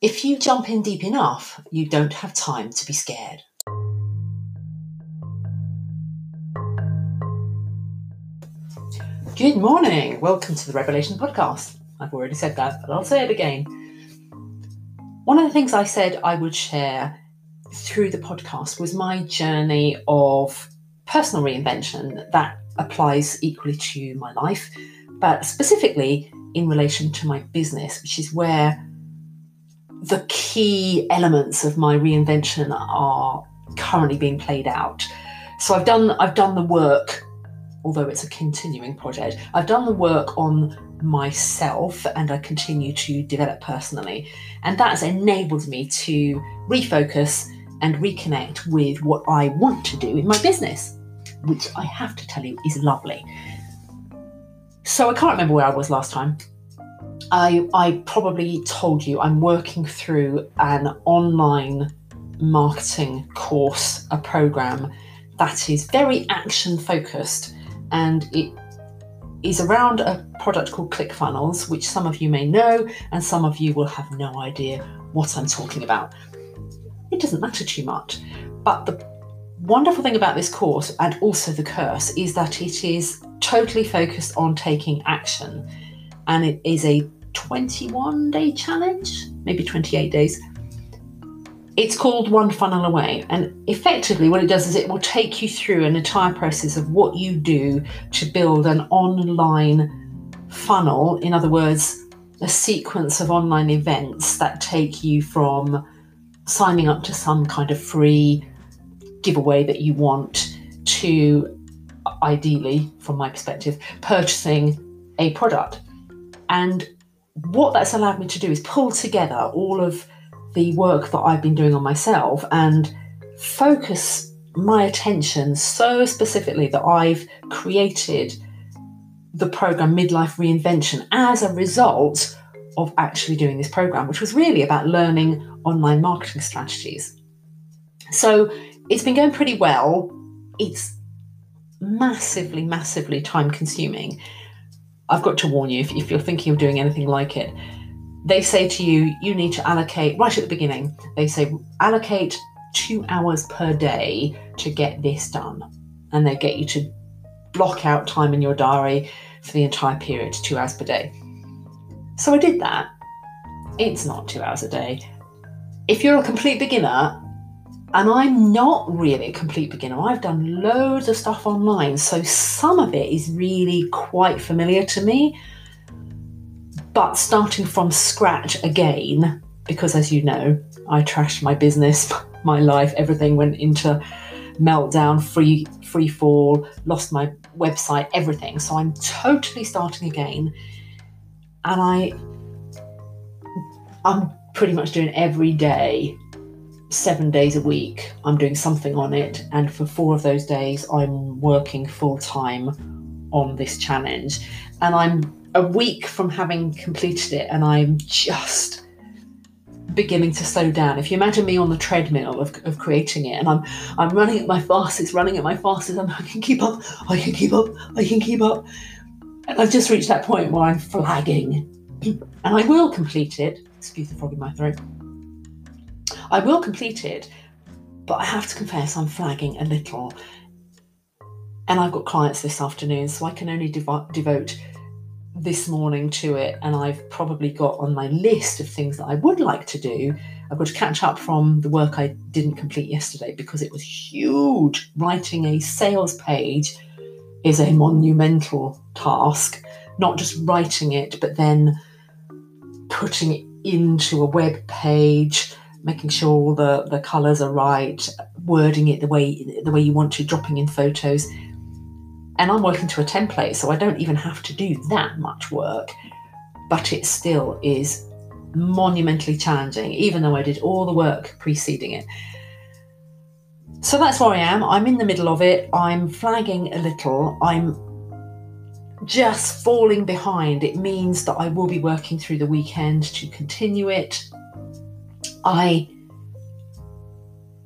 if you jump in deep enough, you don't have time to be scared. Good morning. Welcome to the Revelation Podcast. I've already said that, but I'll say it again. One of the things I said I would share through the podcast was my journey of personal reinvention that applies equally to my life, but specifically in relation to my business, which is where the key elements of my reinvention are currently being played out. So I've done I've done the work, although it's a continuing project. I've done the work on myself and I continue to develop personally. And that has enabled me to refocus and reconnect with what I want to do in my business, which I have to tell you is lovely. So I can't remember where I was last time. I, I probably told you I'm working through an online marketing course, a program that is very action focused and it is around a product called ClickFunnels, which some of you may know and some of you will have no idea what I'm talking about. It doesn't matter too much, but the wonderful thing about this course and also the curse is that it is totally focused on taking action and it is a 21 day challenge, maybe 28 days. It's called One Funnel Away, and effectively, what it does is it will take you through an entire process of what you do to build an online funnel. In other words, a sequence of online events that take you from signing up to some kind of free giveaway that you want to ideally, from my perspective, purchasing a product. And what that's allowed me to do is pull together all of the work that I've been doing on myself and focus my attention so specifically that I've created the program Midlife Reinvention as a result of actually doing this program, which was really about learning online marketing strategies. So it's been going pretty well. It's massively, massively time consuming. I've got to warn you if, if you're thinking of doing anything like it, they say to you, you need to allocate, right at the beginning, they say, allocate two hours per day to get this done. And they get you to block out time in your diary for the entire period, two hours per day. So I did that. It's not two hours a day. If you're a complete beginner, and I'm not really a complete beginner. I've done loads of stuff online, so some of it is really quite familiar to me. But starting from scratch again, because as you know, I trashed my business, my life, everything went into meltdown, free free fall, lost my website, everything. So I'm totally starting again. And I I'm pretty much doing every day seven days a week, I'm doing something on it. And for four of those days, I'm working full time on this challenge. And I'm a week from having completed it, and I'm just beginning to slow down. If you imagine me on the treadmill of, of creating it, and I'm I'm running at my fastest, running at my fastest, and I can keep up, I can keep up, I can keep up. And I've just reached that point where I'm flagging. And I will complete it. Excuse the frog in my throat. I will complete it, but I have to confess I'm flagging a little. And I've got clients this afternoon, so I can only dev- devote this morning to it. And I've probably got on my list of things that I would like to do. I've got to catch up from the work I didn't complete yesterday because it was huge. Writing a sales page is a monumental task, not just writing it, but then putting it into a web page making sure all the, the colours are right, wording it the way the way you want to, dropping in photos. And I'm working to a template, so I don't even have to do that much work. But it still is monumentally challenging, even though I did all the work preceding it. So that's where I am. I'm in the middle of it. I'm flagging a little. I'm just falling behind. It means that I will be working through the weekend to continue it. I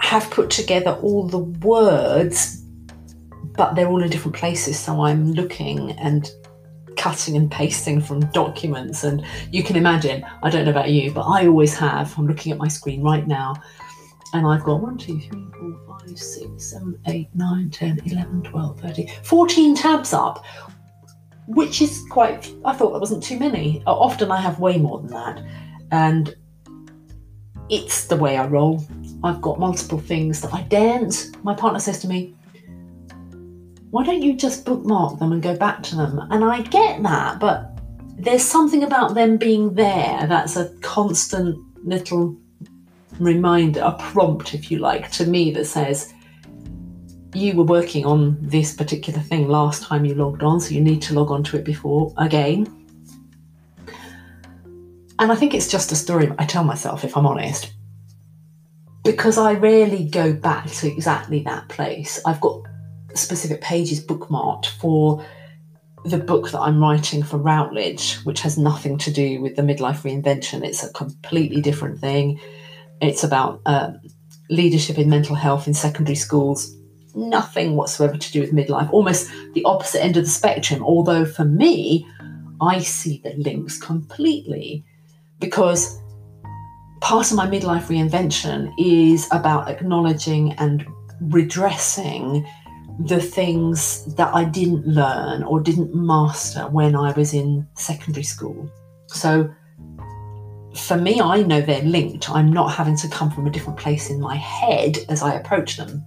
have put together all the words, but they're all in different places. So I'm looking and cutting and pasting from documents. And you can imagine, I don't know about you, but I always have. I'm looking at my screen right now, and I've got 1, 2, 3, 4, 5, 6, 7, 8, 9, 10, 11, 12, 13, 14 tabs up, which is quite, I thought that wasn't too many. Often I have way more than that. And it's the way I roll. I've got multiple things that I dance. My partner says to me, why don't you just bookmark them and go back to them? And I get that, but there's something about them being there that's a constant little reminder, a prompt, if you like, to me that says, you were working on this particular thing last time you logged on, so you need to log on to it before again. And I think it's just a story I tell myself, if I'm honest, because I rarely go back to exactly that place. I've got specific pages bookmarked for the book that I'm writing for Routledge, which has nothing to do with the midlife reinvention. It's a completely different thing. It's about um, leadership in mental health in secondary schools. Nothing whatsoever to do with midlife, almost the opposite end of the spectrum. Although for me, I see the links completely because part of my midlife reinvention is about acknowledging and redressing the things that I didn't learn or didn't master when I was in secondary school. So for me, I know they're linked. I'm not having to come from a different place in my head as I approach them.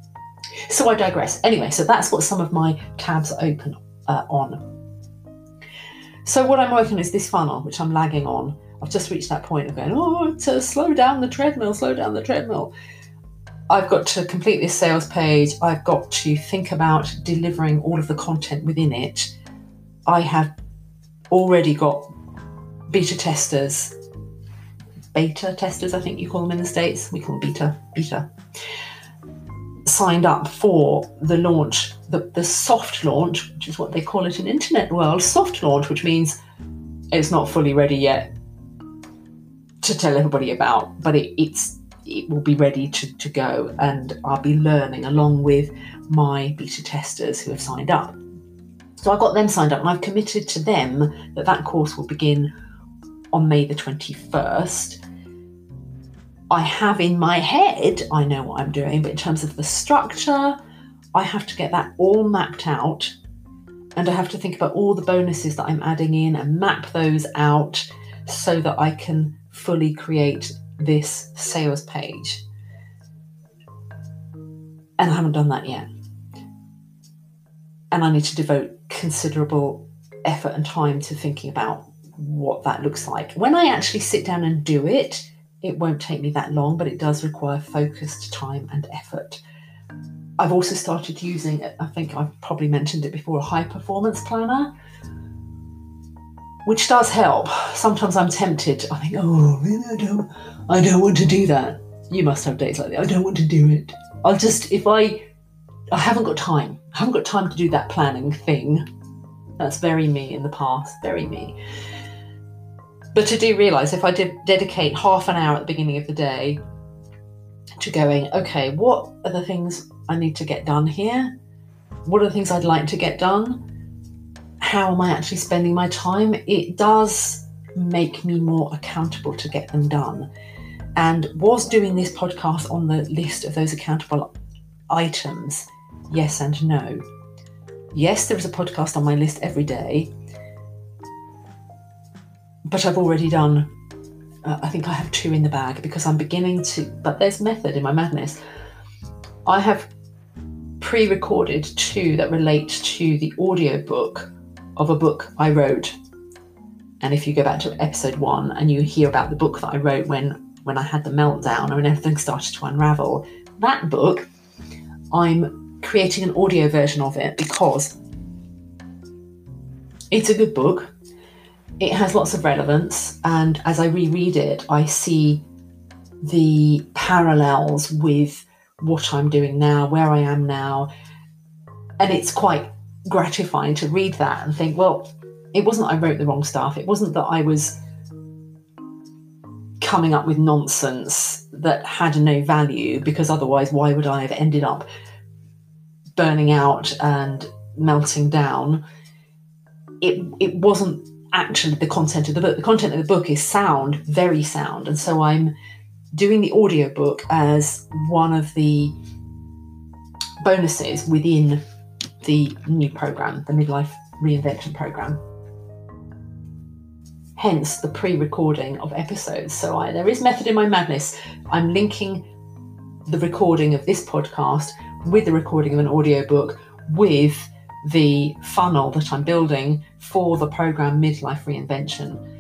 So I digress. Anyway, so that's what some of my tabs are open uh, on. So what I'm working on is this funnel, which I'm lagging on. I've just reached that point of going, oh, to slow down the treadmill, slow down the treadmill. I've got to complete this sales page. I've got to think about delivering all of the content within it. I have already got beta testers, beta testers, I think you call them in the States. We call them beta, beta, signed up for the launch, the, the soft launch, which is what they call it in internet world, soft launch, which means it's not fully ready yet to tell everybody about, mm. but it, it's it will be ready to, to go and I'll be learning along with my beta testers who have signed up. So I got them signed up and I've committed to them that that course will begin on May the 21st. I have in my head, I know what I'm doing, but in terms of the structure, I have to get that all mapped out and I have to think about all the bonuses that I'm adding in and map those out so that I can fully create this sales page. And I haven't done that yet. And I need to devote considerable effort and time to thinking about what that looks like. When I actually sit down and do it, it won't take me that long, but it does require focused time and effort. I've also started using, I think I've probably mentioned it before, a high performance planner which does help. Sometimes I'm tempted. I think, oh, I don't, I don't want to do that. You must have days like that. I don't want to do it. I'll just, if I, I haven't got time. I haven't got time to do that planning thing. That's very me in the past. Very me. But I do realise if I did dedicate half an hour at the beginning of the day to going, okay, what are the things I need to get done here? What are the things I'd like to get done? How am I actually spending my time, it does make me more accountable to get them done. And was doing this podcast on the list of those accountable items? Yes and no. Yes, there is a podcast on my list every day, but I've already done, uh, I think I have two in the bag because I'm beginning to, but there's method in my madness. I have pre recorded two that relate to the audiobook of a book I wrote. And if you go back to episode one and you hear about the book that I wrote when when I had the meltdown and when everything started to unravel, that book, I'm creating an audio version of it because it's a good book. It has lots of relevance, and as I reread it, I see the parallels with what I'm doing now, where I am now. And it's quite gratifying to read that and think, well, it wasn't I wrote the wrong stuff. It wasn't that I was coming up with nonsense that had no value because otherwise why would I have ended up burning out and melting down? It it wasn't actually the content of the book. The content of the book is sound, very sound. And so I'm doing the audiobook as one of the bonuses within the new program, the midlife reinvention program. Hence the pre-recording of episodes. So I, there is method in my madness. I'm linking the recording of this podcast with the recording of an audiobook with the funnel that I'm building for the program Midlife Reinvention.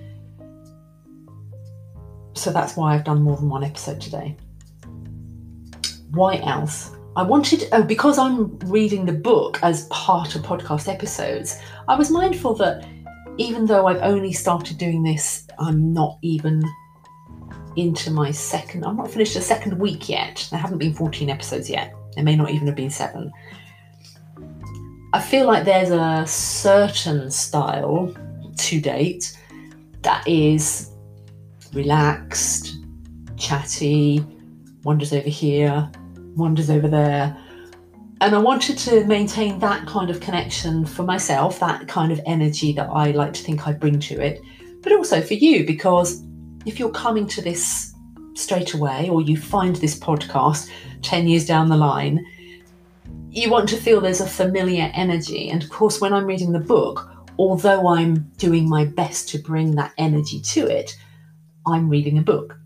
So that's why I've done more than one episode today. Why else? I wanted, oh, because I'm reading the book as part of podcast episodes, I was mindful that even though I've only started doing this, I'm not even into my second, I'm not finished a second week yet. There haven't been 14 episodes yet. There may not even have been seven. I feel like there's a certain style to date that is relaxed, chatty, wanders over here, wanders over there. And I wanted to maintain that kind of connection for myself, that kind of energy that I like to think I bring to it, but also for you, because if you're coming to this straight away or you find this podcast 10 years down the line, you want to feel there's a familiar energy. And of course, when I'm reading the book, although I'm doing my best to bring that energy to it, I'm reading a book.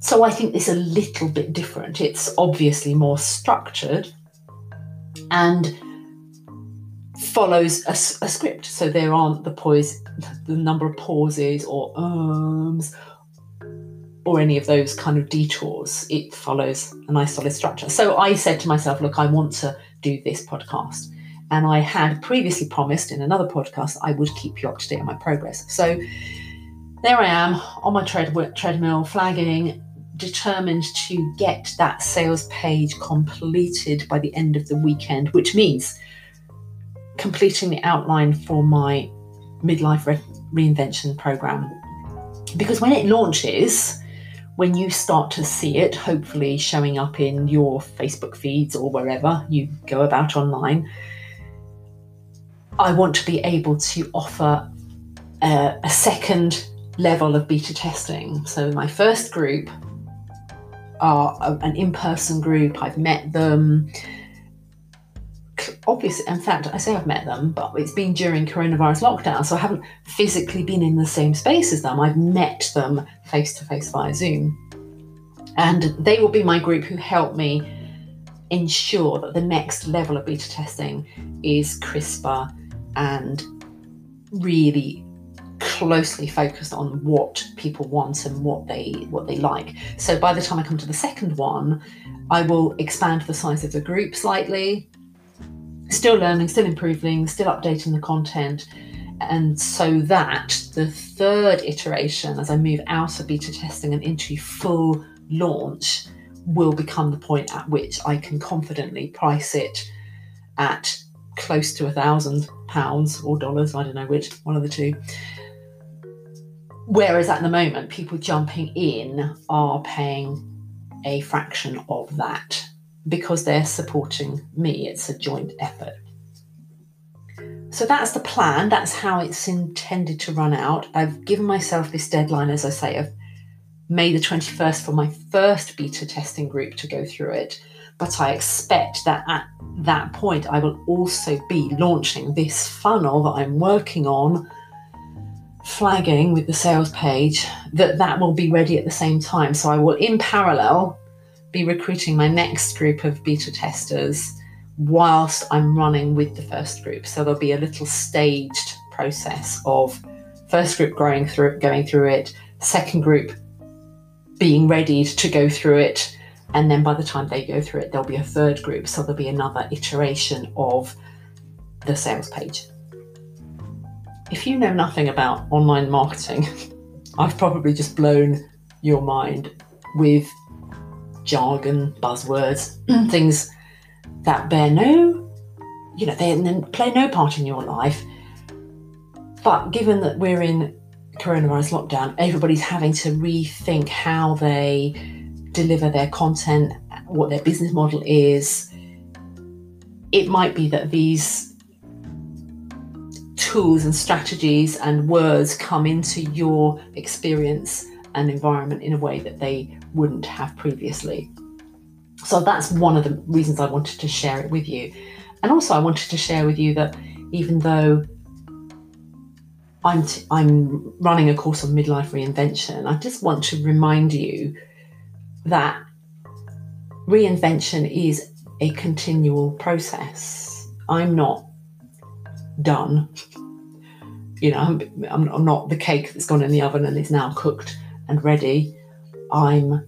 So I think it's a little bit different. It's obviously more structured and follows a, a script. So there aren't the poise, the number of pauses or ums or any of those kind of detours. It follows a nice solid structure. So I said to myself, look, I want to do this podcast. And I had previously promised in another podcast I would keep you up to date on my progress. So there I am on my tread- treadmill, flagging, determined to get that sales page completed by the end of the weekend, which means completing the outline for my midlife re- reinvention program. Because when it launches, when you start to see it, hopefully showing up in your Facebook feeds or wherever you go about online, I want to be able to offer a, a second level of beta testing. So, my first group are an in person group, I've met them. Obviously, in fact, I say I've met them, but it's been during coronavirus lockdown, so I haven't physically been in the same space as them. I've met them face to face via Zoom. And they will be my group who help me ensure that the next level of beta testing is crisper and really closely focused on what people want and what they what they like. So by the time I come to the second one, I will expand the size of the group slightly. Still learning, still improving, still updating the content. And so that the third iteration, as I move out of beta testing and into full launch, will become the point at which I can confidently price it at close to a thousand pounds or dollars, I don't know which, one of the two. Whereas at the moment, people jumping in are paying a fraction of that because they're supporting me. It's a joint effort. So that's the plan. That's how it's intended to run out. I've given myself this deadline, as I say, of May the 21st for my first beta testing group to go through it. But I expect that at that point, I will also be launching this funnel that I'm working on flagging with the sales page that that will be ready at the same time. So I will, in parallel, be recruiting my next group of beta testers whilst I'm running with the first group. So there'll be a little staged process of first group growing through going through it, second group being ready to go through it, and then by the time they go through it, there'll be a third group. So there'll be another iteration of the sales page if you know nothing about online marketing, I've probably just blown your mind with jargon, buzzwords, things that bear no, you know, they play no part in your life. But given that we're in coronavirus lockdown, everybody's having to rethink how they deliver their content, what their business model is. It might be that these tools and strategies and words come into your experience and environment in a way that they wouldn't have previously. So that's one of the reasons I wanted to share it with you. And also, I wanted to share with you that even though I'm, t- I'm running a course on midlife reinvention, I just want to remind you that reinvention is a continual process. I'm not done. You know, I'm, I'm, not the cake that's gone in the oven and is now cooked and ready. I'm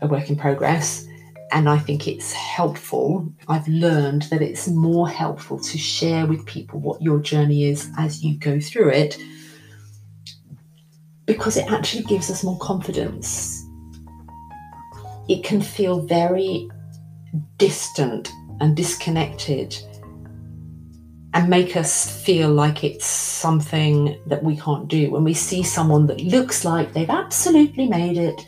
a work in progress. And I think it's helpful. I've learned that it's more helpful to share with people what your journey is as you go through it because it actually gives us more confidence. It can feel very distant and disconnected and make us feel like it's something that we can't do. When we see someone that looks like they've absolutely made it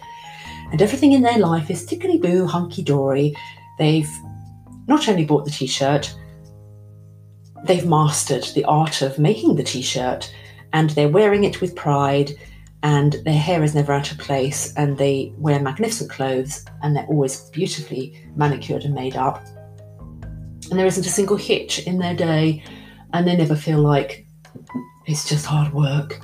and everything in their life is tickly boo, hunky dory, they've not only bought the t shirt, they've mastered the art of making the t shirt and they're wearing it with pride and their hair is never out of place and they wear magnificent clothes and they're always beautifully manicured and made up and there isn't a single hitch in their day, and they never feel like it's just hard work.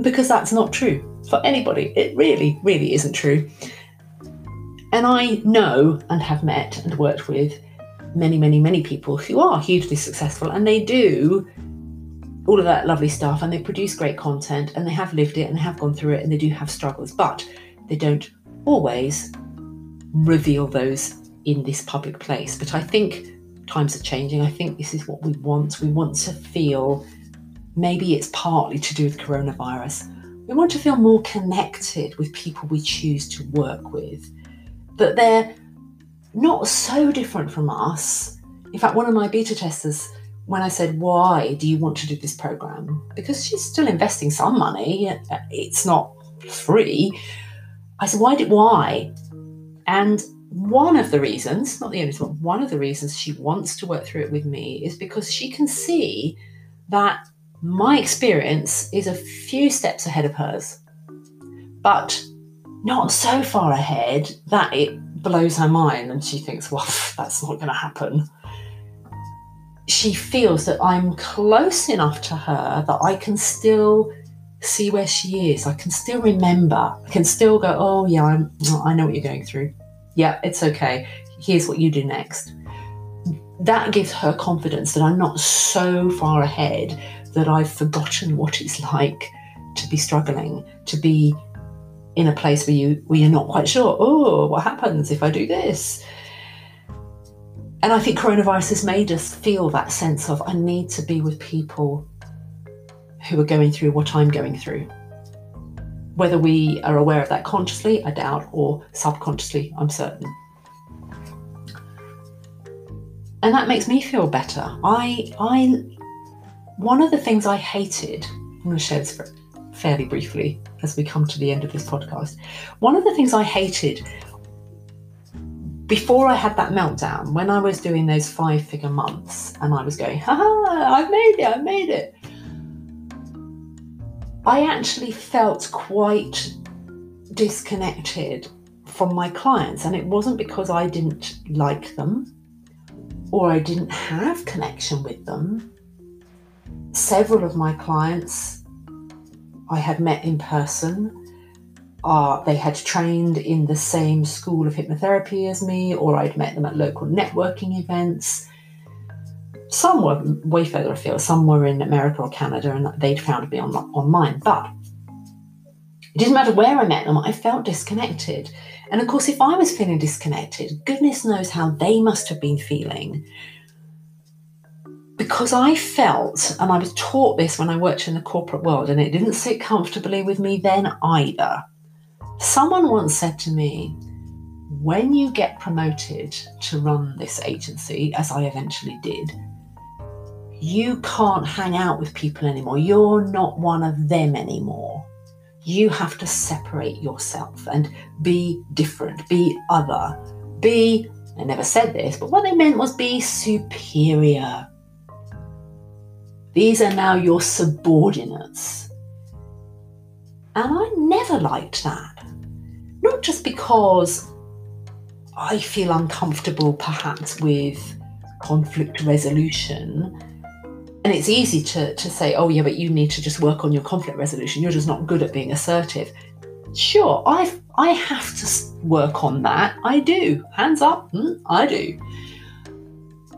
Because that's not true for anybody. It really, really isn't true. And I know and have met and worked with many, many, many people who are hugely successful and they do all of that lovely stuff and they produce great content and they have lived it and have gone through it and they do have struggles, but they don't always reveal those in this public place. But I think times are changing. I think this is what we want. We want to feel maybe it's partly to do with coronavirus. We want to feel more connected with people we choose to work with, that they're not so different from us. In fact, one of my beta testers, when I said, Why do you want to do this program? Because she's still investing some money, it's not free. I said, Why did why? And one of the reasons, not the only one, one of the reasons she wants to work through it with me is because she can see that my experience is a few steps ahead of hers, but not so far ahead that it blows her mind and she thinks, well, that's not going to happen. She feels that I'm close enough to her that I can still see where she is. I can still remember. I can still go, oh, yeah, I'm, I know what you're going through yeah, it's okay. Here's what you do next. That gives her confidence that I'm not so far ahead that I've forgotten what it's like to be struggling, to be in a place where you where you're not quite sure, oh, what happens if I do this? And I think coronavirus has made us feel that sense of I need to be with people who are going through what I'm going through. Whether we are aware of that consciously, I doubt, or subconsciously, I'm certain. And that makes me feel better. I, I, one of the things I hated, I'm going to share this fairly briefly as we come to the end of this podcast. One of the things I hated before I had that meltdown, when I was doing those five figure months and I was going, ha ha, I've made it, I've made it. I actually felt quite disconnected from my clients, and it wasn't because I didn't like them or I didn't have connection with them. Several of my clients I had met in person. Uh, they had trained in the same school of hypnotherapy as me, or I'd met them at local networking events some were way further afield, some were in America or Canada, and they'd found me on, online. But it didn't matter where I met them, I felt disconnected. And of course, if I was feeling disconnected, goodness knows how they must have been feeling. Because I felt, and I was taught this when I worked in the corporate world, and it didn't sit comfortably with me then either. Someone once said to me, when you get promoted to run this agency, as I eventually did, you can't hang out with people anymore. You're not one of them anymore. You have to separate yourself and be different, be other, be, I never said this, but what they meant was be superior. These are now your subordinates. And I never liked that. Not just because I feel uncomfortable perhaps with conflict resolution and it's easy to, to say, oh, yeah, but you need to just work on your conflict resolution. You're just not good at being assertive. Sure, i I have to work on that. I do. Hands up, hmm, I do.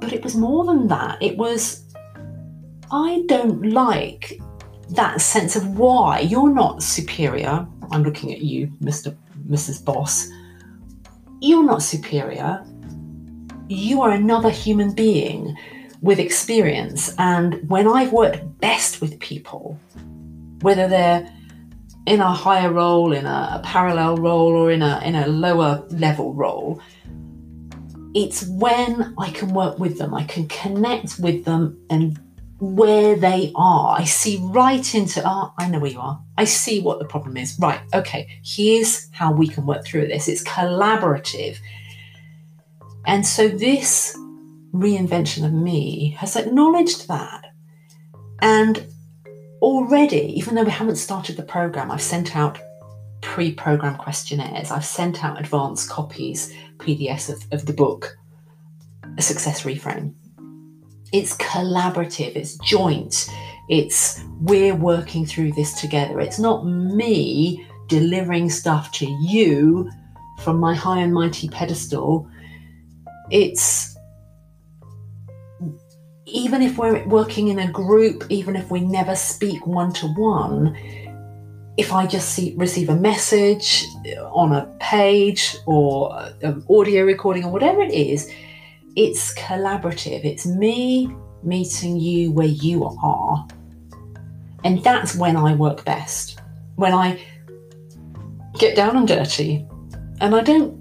But it was more than that. It was, I don't like that sense of why you're not superior. I'm looking at you, Mr. Mrs. Boss. You're not superior. You are another human being with experience. And when I've worked best with people, whether they're in a higher role, in a, a parallel role, or in a in a lower level role, it's when I can work with them, I can connect with them and where they are. I see right into, oh, I know where you are. I see what the problem is. Right, okay, here's how we can work through this. It's collaborative. And so this reinvention of me has acknowledged that. And already, even though we haven't started the program, I've sent out pre program questionnaires, I've sent out advanced copies, PDFs of, of the book, A Success Reframe. It's collaborative, it's joint, it's we're working through this together. It's not me delivering stuff to you from my high and mighty pedestal. It's even if we're working in a group, even if we never speak one to one, if I just see, receive a message on a page or an audio recording or whatever it is, it's collaborative. It's me meeting you where you are. And that's when I work best. When I get down and dirty and I don't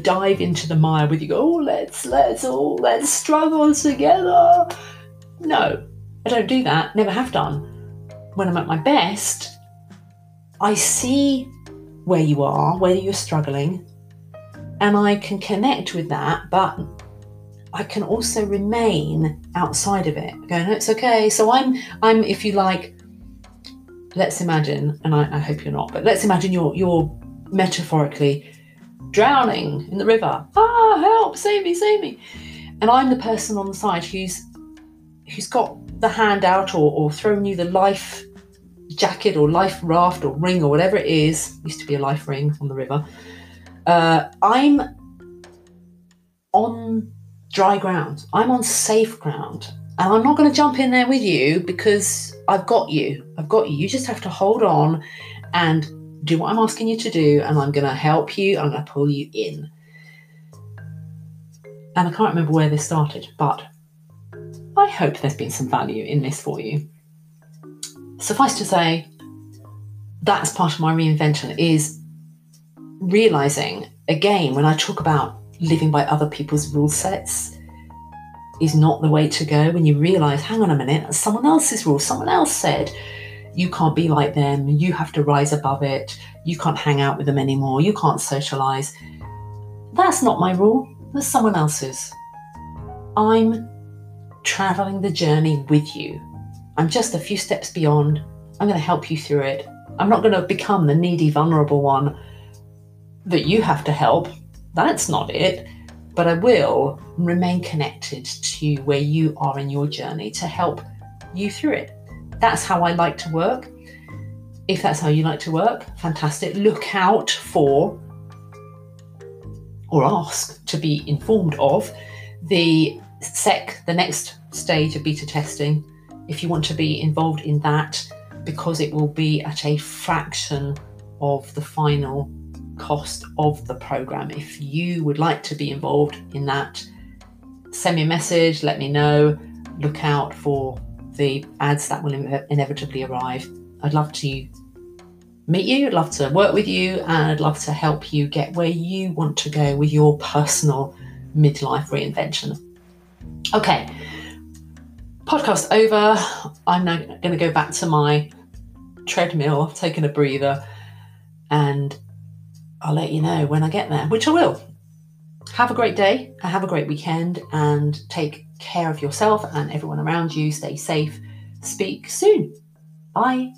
dive into the mire with you, oh, let's, let's all, let's struggle together. No, I don't do that, never have done. When I'm at my best, I see where you are, whether you're struggling, and I can connect with that, but I can also remain outside of it, going, it's okay. So I'm, I'm, if you like, let's imagine, and I, I hope you're not, but let's imagine you're, you're metaphorically drowning in the river. Ah, help, save me, save me. And I'm the person on the side who's who's got the hand out or, or thrown you the life jacket or life raft or ring or whatever it is. Used to be a life ring on the river. Uh, I'm on dry ground. I'm on safe ground. And I'm not going to jump in there with you because I've got you. I've got you. You just have to hold on and do what I'm asking you to do, and I'm going to help you. I'm going to pull you in. And I can't remember where this started, but I hope there's been some value in this for you. Suffice to say, that's part of my reinvention is realizing again when I talk about living by other people's rule sets is not the way to go when you realize, hang on a minute, someone else's rule, someone else said you can't be like them, you have to rise above it, you can't hang out with them anymore, you can't socialize. That's not my rule, that's someone else's. I'm traveling the journey with you. I'm just a few steps beyond. I'm going to help you through it. I'm not going to become the needy, vulnerable one that you have to help. That's not it. But I will remain connected to where you are in your journey to help you through it. That's how I like to work. If that's how you like to work, fantastic. Look out for or ask to be informed of the SEC, the next stage of beta testing, if you want to be involved in that, because it will be at a fraction of the final cost of the program. If you would like to be involved in that, send me a message, let me know. Look out for the ads that will inevitably arrive. I'd love to meet you, I'd love to work with you, and I'd love to help you get where you want to go with your personal midlife reinvention. Okay, podcast over. I'm now going to go back to my treadmill, taking a breather, and I'll let you know when I get there, which I will. Have a great day, have a great weekend, and take care of yourself and everyone around you. Stay safe. Speak soon. Bye.